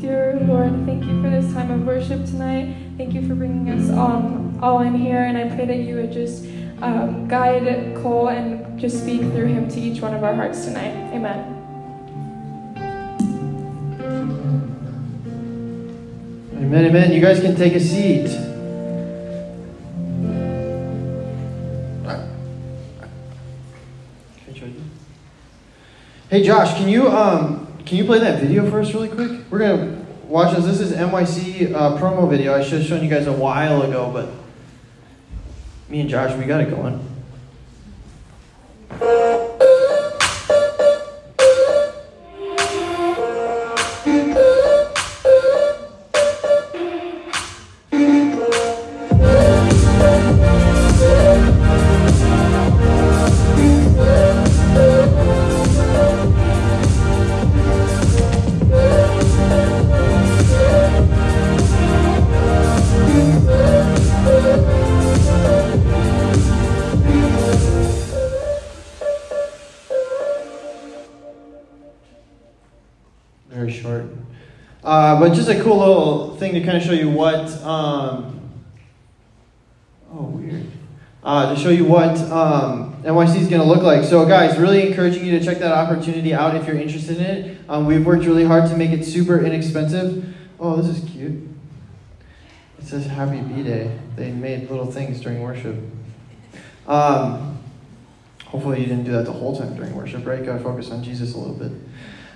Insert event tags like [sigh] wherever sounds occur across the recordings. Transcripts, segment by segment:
Dear Lord, thank you for this time of worship tonight. Thank you for bringing us um, all in here, and I pray that you would just um, guide Cole and just speak through him to each one of our hearts tonight. Amen. Amen, amen. You guys can take a seat. Hey Josh, can you um can you play that video for us really quick? We're gonna watch this. This is NYC uh, promo video. I should have shown you guys a while ago, but me and Josh, we got it going. Thing to kind of show you what. Um, oh, weird. Uh, to show you what um, NYC is going to look like. So, guys, really encouraging you to check that opportunity out if you're interested in it. Um, we've worked really hard to make it super inexpensive. Oh, this is cute. It says Happy B Day. They made little things during worship. Um, hopefully, you didn't do that the whole time during worship, right? Got to focus on Jesus a little bit.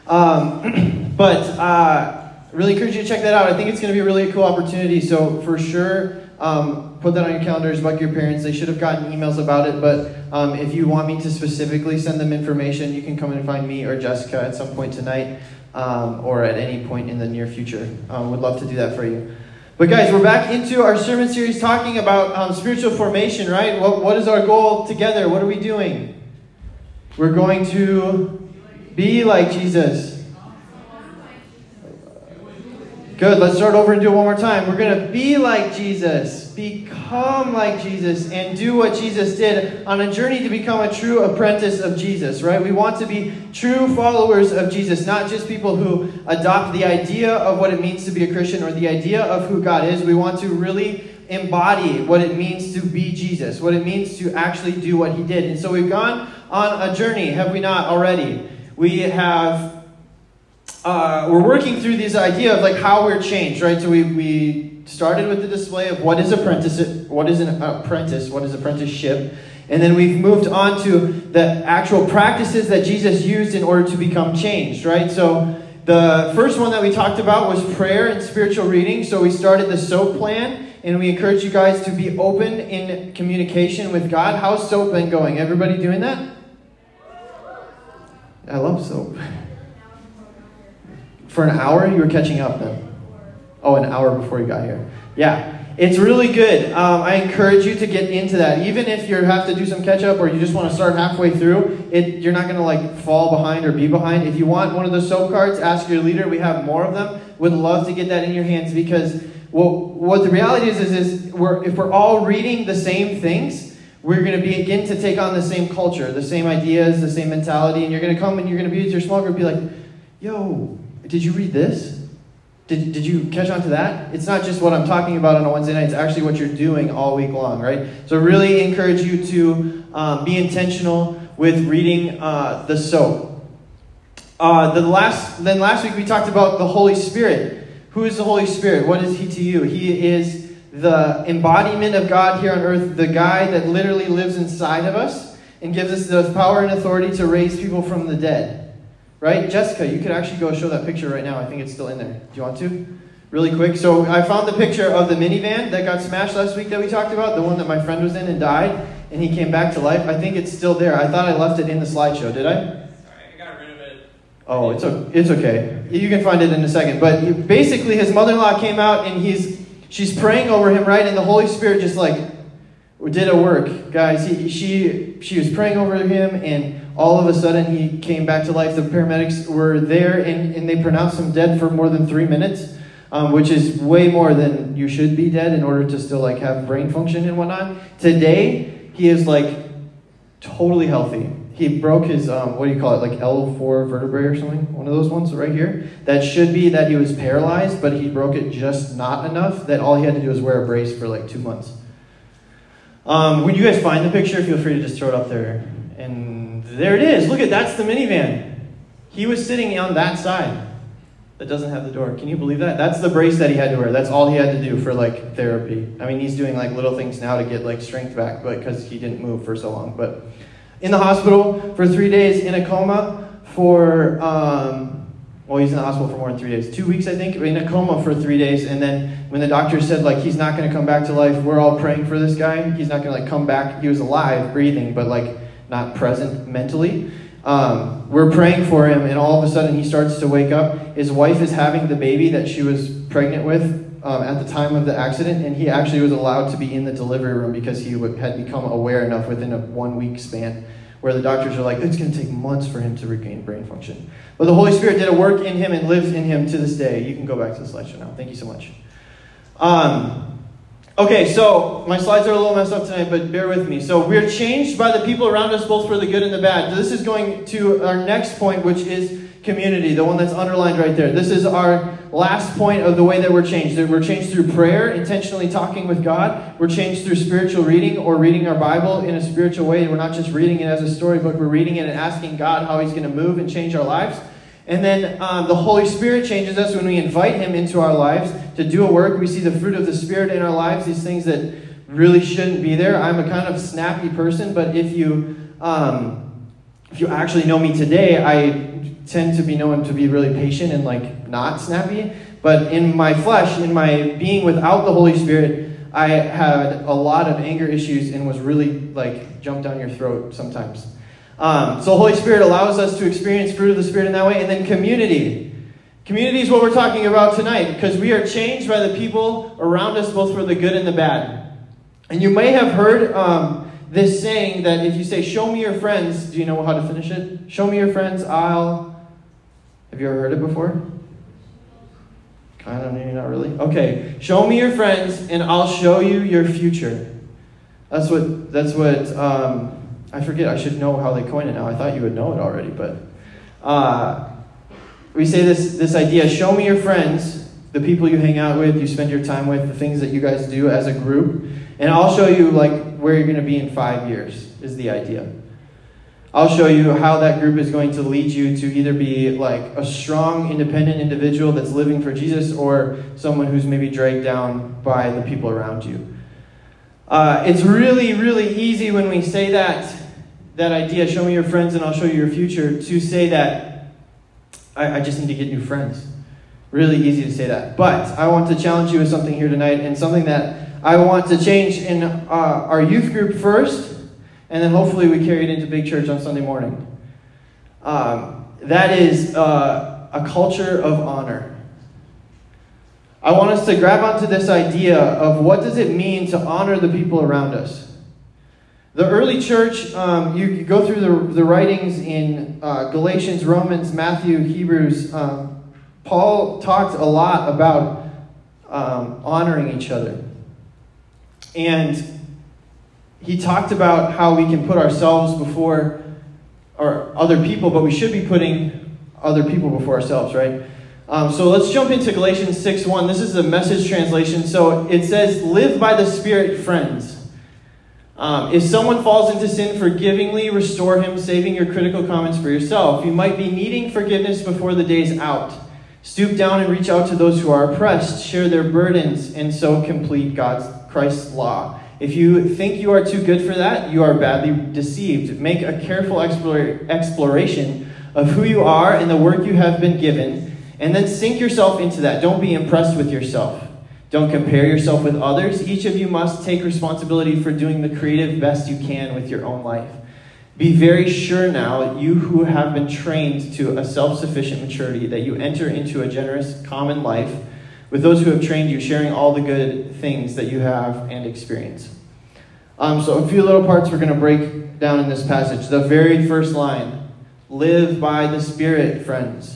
Um, [clears throat] but uh, really encourage you to check that out. I think it's going to be a really cool opportunity. So for sure, um, put that on your calendars. Bug your parents. They should have gotten emails about it. But um, if you want me to specifically send them information, you can come and find me or Jessica at some point tonight um, or at any point in the near future. Um, would love to do that for you. But guys, we're back into our sermon series talking about um, spiritual formation, right? What, what is our goal together? What are we doing? We're going to be like Jesus. Good. Let's start over and do it one more time. We're going to be like Jesus, become like Jesus, and do what Jesus did on a journey to become a true apprentice of Jesus, right? We want to be true followers of Jesus, not just people who adopt the idea of what it means to be a Christian or the idea of who God is. We want to really embody what it means to be Jesus, what it means to actually do what he did. And so we've gone on a journey, have we not already? We have uh, we're working through this idea of like how we're changed, right? So we, we started with the display of what is apprentice, what is an apprentice, what is apprenticeship, and then we've moved on to the actual practices that Jesus used in order to become changed, right? So the first one that we talked about was prayer and spiritual reading. So we started the SOAP plan, and we encourage you guys to be open in communication with God. How's SOAP been going? Everybody doing that? I love SOAP. [laughs] For an hour, you were catching up then. Oh, an hour before you got here. Yeah, it's really good. Um, I encourage you to get into that. Even if you have to do some catch up or you just want to start halfway through, it, you're not going to like fall behind or be behind. If you want one of the soap cards, ask your leader. We have more of them. Would love to get that in your hands because well, what the reality is is, is we're, if we're all reading the same things, we're going to begin to take on the same culture, the same ideas, the same mentality, and you're going to come and you're going to be with your small group, be like, "Yo, did you read this? Did, did you catch on to that? It's not just what I'm talking about on a Wednesday night, it's actually what you're doing all week long, right? So, I really encourage you to um, be intentional with reading uh, the soap. Uh, the last, then last week we talked about the Holy Spirit. Who is the Holy Spirit? What is He to you? He is the embodiment of God here on earth, the guy that literally lives inside of us and gives us the power and authority to raise people from the dead. Right? Jessica, you could actually go show that picture right now. I think it's still in there. Do you want to? Really quick. So I found the picture of the minivan that got smashed last week that we talked about, the one that my friend was in and died, and he came back to life. I think it's still there. I thought I left it in the slideshow. Did I? Sorry, I got rid of it. Oh, it's, it's okay. You can find it in a second. But basically, his mother in law came out and he's she's praying over him, right? And the Holy Spirit just like did a work, guys. He, she she was praying over him, and all of a sudden he came back to life. The paramedics were there, and, and they pronounced him dead for more than three minutes, um, which is way more than you should be dead in order to still like have brain function and whatnot. Today he is like totally healthy, he broke his um, what do you call it like L4 vertebrae or something? One of those ones right here. That should be that he was paralyzed but he broke it just not enough that all he had to do was wear a brace for like two months. Um, when you guys find the picture? Feel free to just throw it up there and there it is. Look at that's the minivan. He was sitting on that side that doesn't have the door. Can you believe that? That's the brace that he had to wear. That's all he had to do for like therapy. I mean he's doing like little things now to get like strength back but because he didn't move for so long. But in the hospital for three days in a coma for, um, well, he's in the hospital for more than three days, two weeks, I think, in a coma for three days. And then when the doctor said, like, he's not going to come back to life, we're all praying for this guy. He's not going to, like, come back. He was alive, breathing, but, like, not present mentally. Um, we're praying for him, and all of a sudden he starts to wake up. His wife is having the baby that she was pregnant with um, at the time of the accident, and he actually was allowed to be in the delivery room because he had become aware enough within a one week span where the doctors are like, it's going to take months for him to regain brain function. But the Holy Spirit did a work in him and lives in him to this day. You can go back to the slideshow now. Thank you so much. Um, okay, so my slides are a little messed up tonight, but bear with me. So we're changed by the people around us, both for the good and the bad. This is going to our next point, which is community, the one that's underlined right there. This is our last point of the way that we're changed. We're changed through prayer, intentionally talking with God. We're changed through spiritual reading or reading our Bible in a spiritual way. We're not just reading it as a storybook, we're reading it and asking God how He's going to move and change our lives. And then um, the Holy Spirit changes us when we invite Him into our lives to do a work. We see the fruit of the Spirit in our lives, these things that really shouldn't be there. I'm a kind of snappy person, but if you. Um, if you actually know me today, I tend to be known to be really patient and like not snappy. But in my flesh, in my being without the Holy Spirit, I had a lot of anger issues and was really like jumped down your throat sometimes. Um, so Holy Spirit allows us to experience fruit of the Spirit in that way, and then community. Community is what we're talking about tonight because we are changed by the people around us, both for the good and the bad. And you may have heard um, this saying that if you say, Show me your friends, do you know how to finish it? Show me your friends, I'll have you ever heard it before? Kind of, maybe not really. Okay, show me your friends, and I'll show you your future. That's what. That's what. Um, I forget. I should know how they coin it now. I thought you would know it already, but uh, we say this this idea: show me your friends, the people you hang out with, you spend your time with, the things that you guys do as a group, and I'll show you like where you're going to be in five years. Is the idea. I'll show you how that group is going to lead you to either be like a strong, independent individual that's living for Jesus or someone who's maybe dragged down by the people around you. Uh, it's really, really easy when we say that, that idea, show me your friends and I'll show you your future, to say that I, I just need to get new friends. Really easy to say that. But I want to challenge you with something here tonight and something that I want to change in uh, our youth group first and then hopefully we carry it into big church on Sunday morning. Um, that is uh, a culture of honor. I want us to grab onto this idea of what does it mean to honor the people around us. The early church, um, you, go through the, the writings in uh, Galatians, Romans, Matthew, Hebrews. Um, Paul talked a lot about um, honoring each other. And he talked about how we can put ourselves before or other people, but we should be putting other people before ourselves, right? Um, so let's jump into Galatians 6 1. This is the message translation. So it says, Live by the Spirit, friends. Um, if someone falls into sin, forgivingly restore him, saving your critical comments for yourself. You might be needing forgiveness before the day's out. Stoop down and reach out to those who are oppressed, share their burdens, and so complete God's Christ's law. If you think you are too good for that, you are badly deceived. Make a careful exploration of who you are and the work you have been given, and then sink yourself into that. Don't be impressed with yourself. Don't compare yourself with others. Each of you must take responsibility for doing the creative best you can with your own life. Be very sure now, you who have been trained to a self sufficient maturity, that you enter into a generous common life with those who have trained you, sharing all the good things that you have and experience. Um, so, a few little parts we're going to break down in this passage. The very first line live by the Spirit, friends.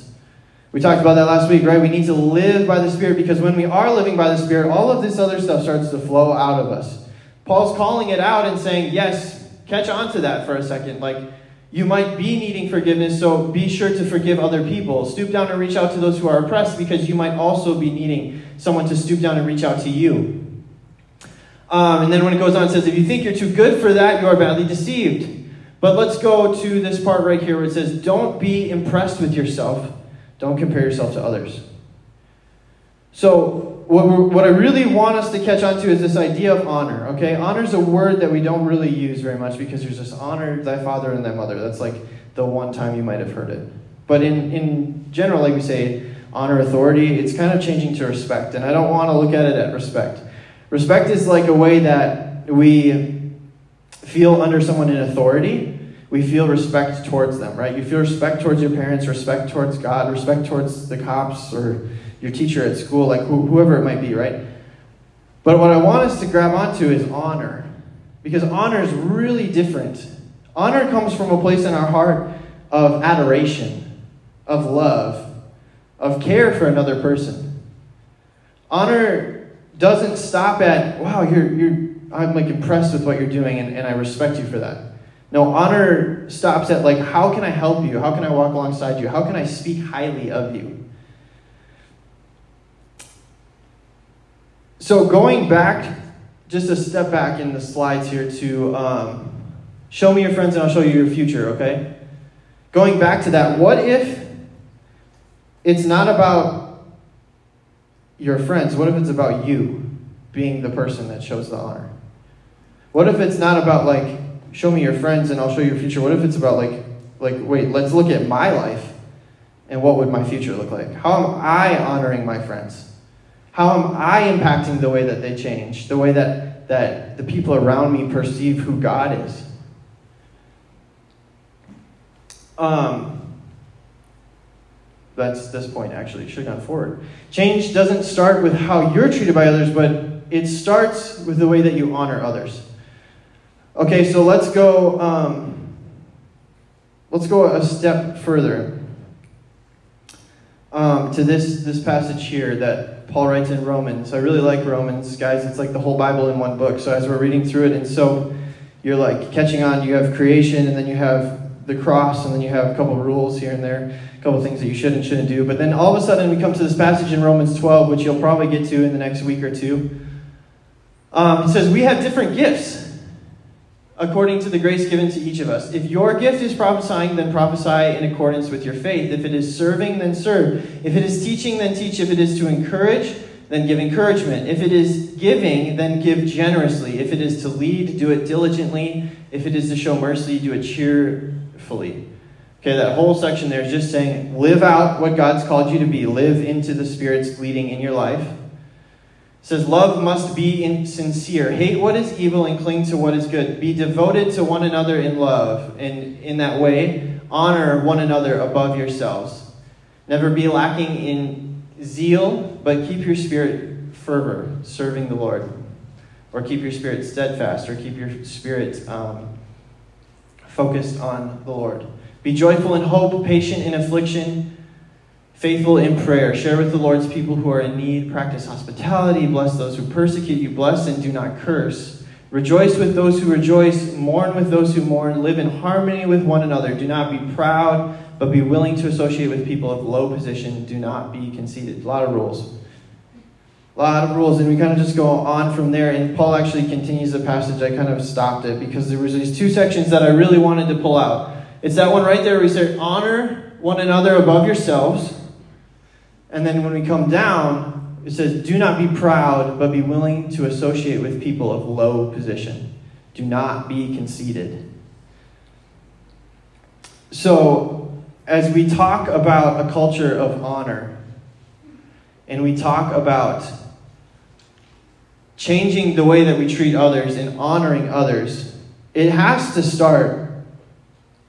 We talked about that last week, right? We need to live by the Spirit because when we are living by the Spirit, all of this other stuff starts to flow out of us. Paul's calling it out and saying, yes, catch on to that for a second. Like, You might be needing forgiveness, so be sure to forgive other people. Stoop down and reach out to those who are oppressed because you might also be needing someone to stoop down and reach out to you. Um, and then when it goes on, it says, If you think you're too good for that, you are badly deceived. But let's go to this part right here where it says, Don't be impressed with yourself, don't compare yourself to others. So, what, what I really want us to catch on to is this idea of honor, okay? Honor is a word that we don't really use very much because there's this honor thy father and thy mother. That's like the one time you might have heard it. But in, in general, like we say, honor authority, it's kind of changing to respect. And I don't want to look at it at respect. Respect is like a way that we feel under someone in authority. We feel respect towards them, right? You feel respect towards your parents, respect towards God, respect towards the cops or your teacher at school, like whoever it might be, right? But what I want us to grab onto is honor. Because honor is really different. Honor comes from a place in our heart of adoration, of love, of care for another person. Honor doesn't stop at, wow, you're, you're, I'm like impressed with what you're doing and, and I respect you for that. No, honor stops at like, how can I help you? How can I walk alongside you? How can I speak highly of you? So, going back, just a step back in the slides here to um, show me your friends and I'll show you your future, okay? Going back to that, what if it's not about your friends? What if it's about you being the person that shows the honor? What if it's not about, like, show me your friends and I'll show you your future? What if it's about, like, like, wait, let's look at my life and what would my future look like? How am I honoring my friends? How am I impacting the way that they change, the way that, that the people around me perceive who God is? Um, that's this point, actually. It Should have gone forward. Change doesn't start with how you're treated by others, but it starts with the way that you honor others. Okay, so let's go. Um, let's go a step further um, to this this passage here that Paul writes in Romans. I really like Romans, guys. It's like the whole Bible in one book. So as we're reading through it, and so you're like catching on, you have creation, and then you have the cross, and then you have a couple rules here and there, a couple things that you should and shouldn't do. But then all of a sudden, we come to this passage in Romans 12, which you'll probably get to in the next week or two. Um, it says, We have different gifts according to the grace given to each of us. If your gift is prophesying, then prophesy in accordance with your faith. If it is serving, then serve. If it is teaching, then teach. If it is to encourage, then give encouragement. If it is giving, then give generously. If it is to lead, do it diligently. If it is to show mercy, do it cheerfully. Okay, that whole section there is just saying live out what God's called you to be, live into the Spirit's leading in your life says, Love must be sincere. Hate what is evil and cling to what is good. Be devoted to one another in love. And in that way, honor one another above yourselves. Never be lacking in zeal, but keep your spirit fervor, serving the Lord. Or keep your spirit steadfast, or keep your spirit um, focused on the Lord. Be joyful in hope, patient in affliction faithful in prayer. Share with the Lord's people who are in need. Practice hospitality. Bless those who persecute you. Bless and do not curse. Rejoice with those who rejoice. Mourn with those who mourn. Live in harmony with one another. Do not be proud, but be willing to associate with people of low position. Do not be conceited. A lot of rules. A lot of rules, and we kind of just go on from there. And Paul actually continues the passage. I kind of stopped it because there was these two sections that I really wanted to pull out. It's that one right there where he said, Honor one another above yourselves and then when we come down, it says, Do not be proud, but be willing to associate with people of low position. Do not be conceited. So, as we talk about a culture of honor, and we talk about changing the way that we treat others and honoring others, it has to start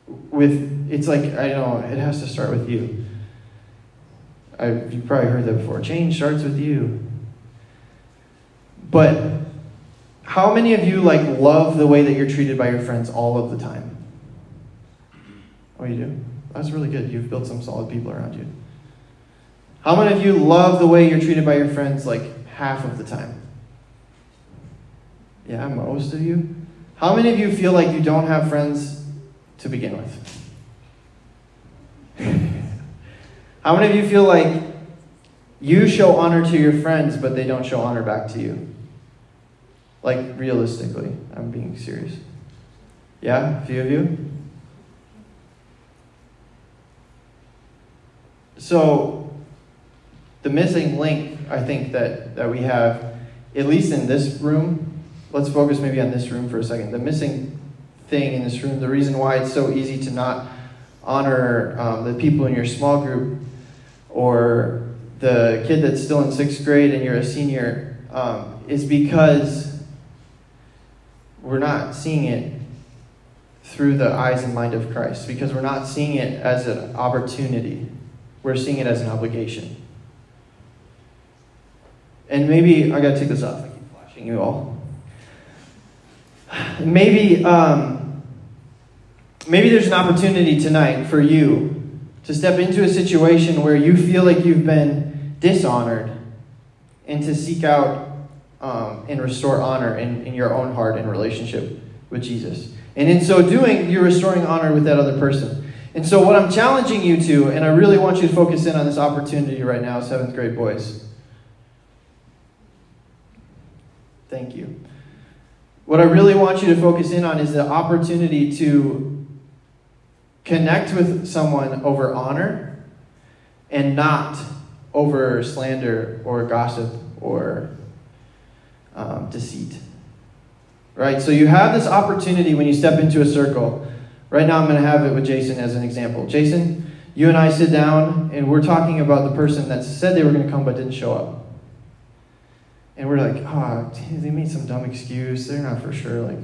with, it's like, I don't know, it has to start with you. I've, you've probably heard that before. Change starts with you. But how many of you like love the way that you're treated by your friends all of the time? Oh, you do? That's really good. You've built some solid people around you. How many of you love the way you're treated by your friends like half of the time? Yeah, most of you. How many of you feel like you don't have friends to begin with? How many of you feel like you show honor to your friends, but they don't show honor back to you? Like, realistically, I'm being serious. Yeah, a few of you? So, the missing link, I think, that, that we have, at least in this room, let's focus maybe on this room for a second. The missing thing in this room, the reason why it's so easy to not honor um, the people in your small group or the kid that's still in sixth grade and you're a senior um, is because we're not seeing it through the eyes and mind of Christ, because we're not seeing it as an opportunity we're seeing it as an obligation. And maybe, I gotta take this off. I keep flashing you all. Maybe, um, maybe there's an opportunity tonight for you to step into a situation where you feel like you've been dishonored and to seek out um, and restore honor in, in your own heart and relationship with Jesus. And in so doing, you're restoring honor with that other person. And so, what I'm challenging you to, and I really want you to focus in on this opportunity right now, seventh grade boys. Thank you. What I really want you to focus in on is the opportunity to connect with someone over honor and not over slander or gossip or um, deceit. Right? So, you have this opportunity when you step into a circle Right now, I'm going to have it with Jason as an example. Jason, you and I sit down and we're talking about the person that said they were going to come but didn't show up. And we're like, oh, they made some dumb excuse. They're not for sure. Like,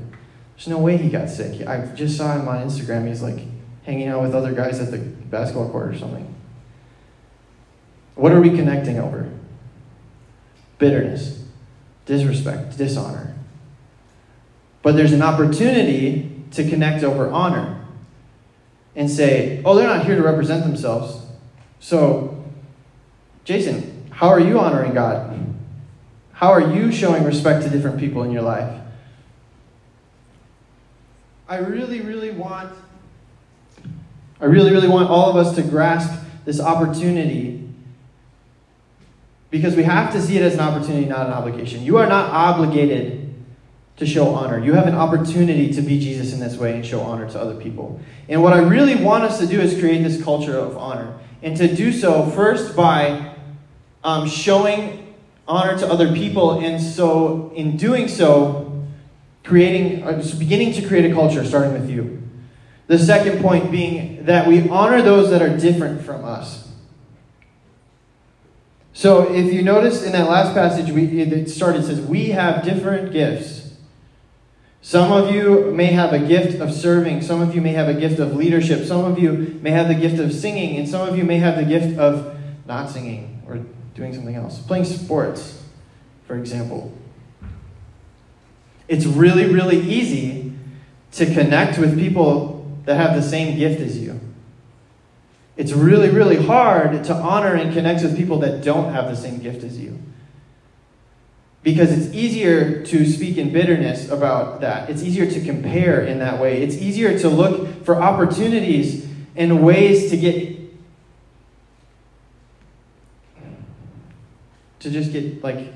there's no way he got sick. I just saw him on Instagram. He's like hanging out with other guys at the basketball court or something. What are we connecting over? Bitterness, disrespect, dishonor. But there's an opportunity to connect over honor and say, oh, they're not here to represent themselves. So, Jason, how are you honoring God? How are you showing respect to different people in your life? I really, really want, I really, really want all of us to grasp this opportunity because we have to see it as an opportunity, not an obligation. You are not obligated to show honor. You have an opportunity to be Jesus in this way and show honor to other people. And what I really want us to do is create this culture of honor. And to do so, first by um, showing honor to other people, and so in doing so, creating, uh, beginning to create a culture, starting with you. The second point being that we honor those that are different from us. So if you notice in that last passage, we, it started, it says, We have different gifts some of you may have a gift of serving. Some of you may have a gift of leadership. Some of you may have the gift of singing. And some of you may have the gift of not singing or doing something else. Playing sports, for example. It's really, really easy to connect with people that have the same gift as you. It's really, really hard to honor and connect with people that don't have the same gift as you because it's easier to speak in bitterness about that. It's easier to compare in that way. It's easier to look for opportunities and ways to get to just get like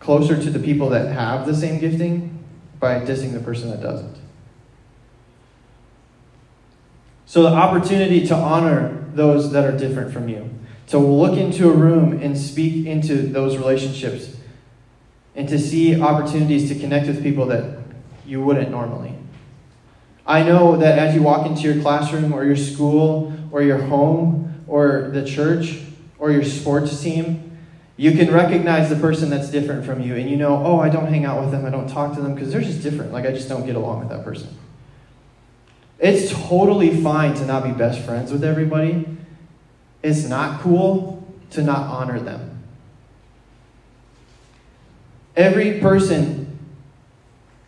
closer to the people that have the same gifting by dissing the person that doesn't. So the opportunity to honor those that are different from you to look into a room and speak into those relationships and to see opportunities to connect with people that you wouldn't normally. I know that as you walk into your classroom or your school or your home or the church or your sports team, you can recognize the person that's different from you and you know, oh, I don't hang out with them, I don't talk to them because they're just different. Like, I just don't get along with that person. It's totally fine to not be best friends with everybody it's not cool to not honor them. Every person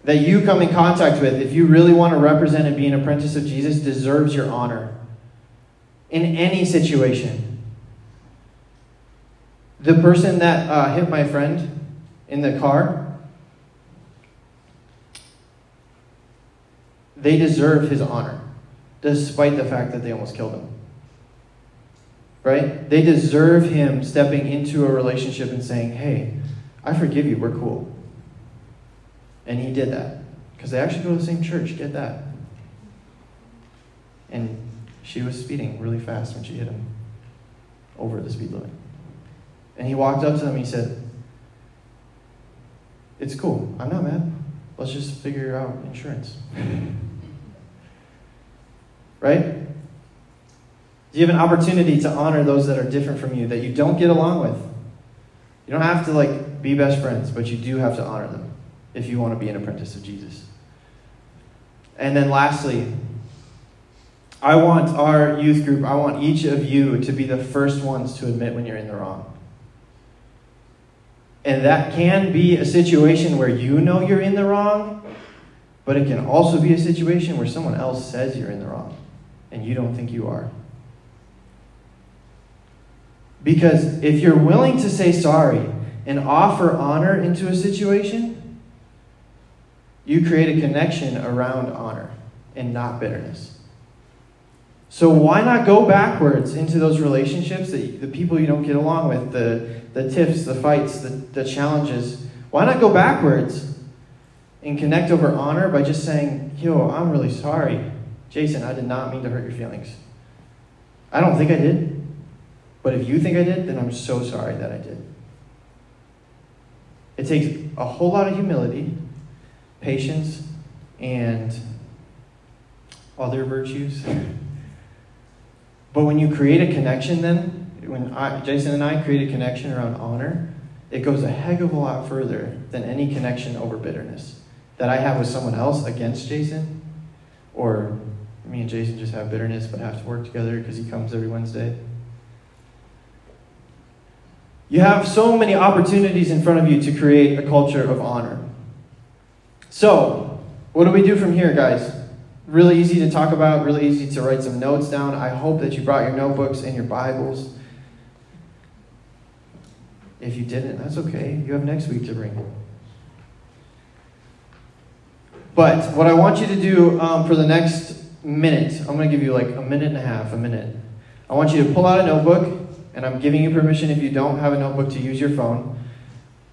that you come in contact with, if you really want to represent and be an apprentice of Jesus, deserves your honor in any situation. The person that uh, hit my friend in the car, they deserve his honor, despite the fact that they almost killed him. right? They deserve him stepping into a relationship and saying, hey, I forgive you, we're cool. And he did that. Because they actually go to the same church, get that. And she was speeding really fast when she hit him over the speed limit. And he walked up to them and he said, It's cool. I'm not mad. Let's just figure out insurance. [laughs] right? Do You have an opportunity to honor those that are different from you, that you don't get along with. You don't have to like be best friends, but you do have to honor them if you want to be an apprentice of Jesus. And then lastly, I want our youth group, I want each of you to be the first ones to admit when you're in the wrong. And that can be a situation where you know you're in the wrong, but it can also be a situation where someone else says you're in the wrong and you don't think you are. Because if you're willing to say sorry and offer honor into a situation, you create a connection around honor and not bitterness. So why not go backwards into those relationships that the people you don't get along with, the, the tiffs, the fights, the, the challenges? Why not go backwards and connect over honor by just saying, yo, I'm really sorry. Jason, I did not mean to hurt your feelings. I don't think I did. But if you think I did, then I'm so sorry that I did. It takes a whole lot of humility, patience, and other virtues. But when you create a connection, then, when I, Jason and I create a connection around honor, it goes a heck of a lot further than any connection over bitterness that I have with someone else against Jason, or me and Jason just have bitterness but have to work together because he comes every Wednesday. You have so many opportunities in front of you to create a culture of honor. So, what do we do from here, guys? Really easy to talk about, really easy to write some notes down. I hope that you brought your notebooks and your Bibles. If you didn't, that's okay. You have next week to bring. But what I want you to do um, for the next minute, I'm going to give you like a minute and a half, a minute. I want you to pull out a notebook, and I'm giving you permission if you don't have a notebook to use your phone.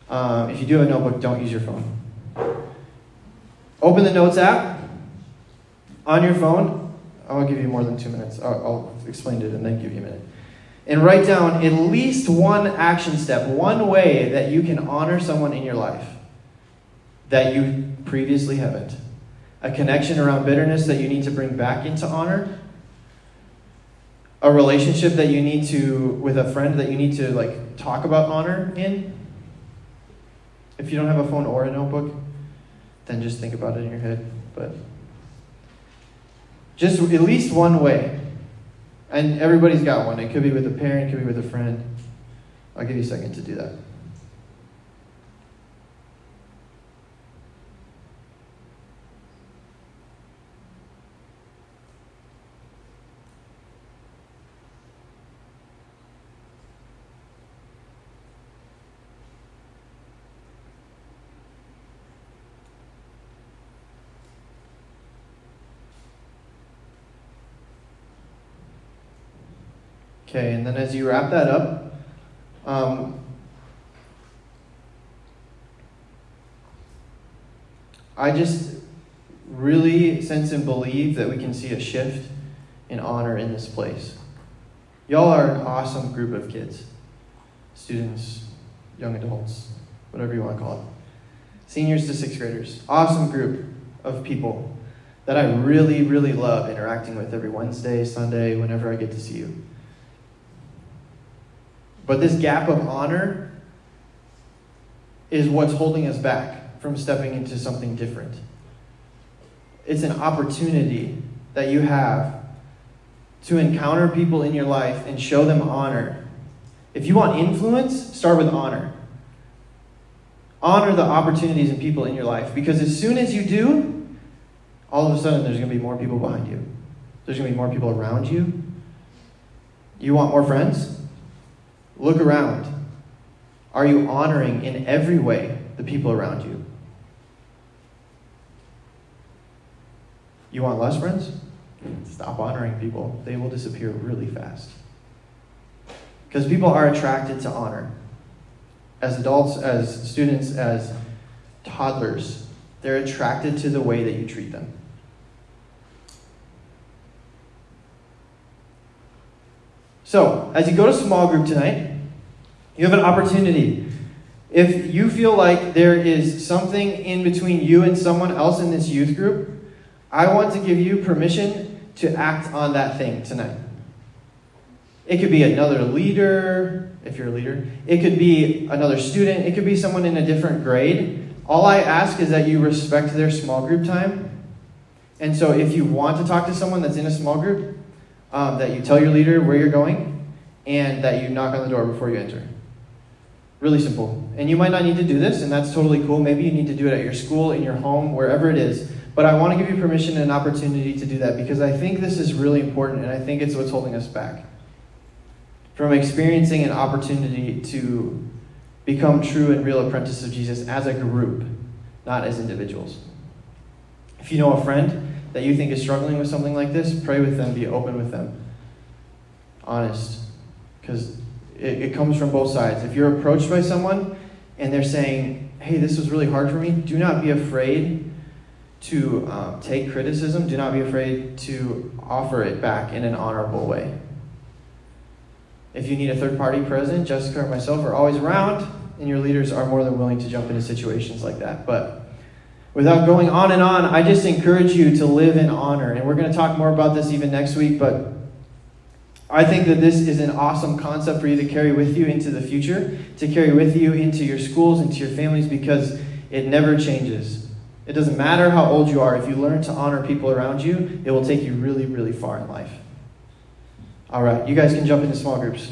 Um, if you do have a notebook, don't use your phone. Open the Notes app on your phone. I'll give you more than two minutes. I'll, I'll explain it and then give you a minute. And write down at least one action step, one way that you can honor someone in your life that you previously haven't. A connection around bitterness that you need to bring back into honor. A relationship that you need to, with a friend that you need to like talk about honor in. If you don't have a phone or a notebook, then just think about it in your head. But just at least one way. And everybody's got one. It could be with a parent, it could be with a friend. I'll give you a second to do that. Okay, and then as you wrap that up, um, I just really sense and believe that we can see a shift in honor in this place. Y'all are an awesome group of kids, students, young adults, whatever you want to call it. Seniors to sixth graders. Awesome group of people that I really, really love interacting with every Wednesday, Sunday, whenever I get to see you. But this gap of honor is what's holding us back from stepping into something different. It's an opportunity that you have to encounter people in your life and show them honor. If you want influence, start with honor. Honor the opportunities and people in your life because as soon as you do, all of a sudden there's going to be more people behind you. There's going to be more people around you. You want more friends? Look around. Are you honoring in every way the people around you? You want less friends? Stop honoring people. They will disappear really fast. Because people are attracted to honor. As adults, as students, as toddlers, they're attracted to the way that you treat them. So, as you go to small group tonight, you have an opportunity. If you feel like there is something in between you and someone else in this youth group, I want to give you permission to act on that thing tonight. It could be another leader, if you're a leader. It could be another student. It could be someone in a different grade. All I ask is that you respect their small group time. And so if you want to talk to someone that's in a small group, um, that you tell your leader where you're going and that you knock on the door before you enter. Really simple. And you might not need to do this, and that's totally cool. Maybe you need to do it at your school, in your home, wherever it is. But I want to give you permission and an opportunity to do that because I think this is really important and I think it's what's holding us back from experiencing an opportunity to become true and real apprentices of Jesus as a group, not as individuals. If you know a friend that you think is struggling with something like this, pray with them, be open with them, honest, because it, it comes from both sides. If you're approached by someone and they're saying, hey, this was really hard for me, do not be afraid to um, take criticism. Do not be afraid to offer it back in an honorable way. If you need a third party present, Jessica or myself are always around, and your leaders are more than willing to jump into situations like that. But without going on and on, I just encourage you to live in honor. And we're going to talk more about this even next week, but I think that this is an awesome concept for you to carry with you into the future, to carry with you into your schools, into your families, because it never changes. It doesn't matter how old you are, if you learn to honor people around you, it will take you really, really far in life. All right, you guys can jump into small groups.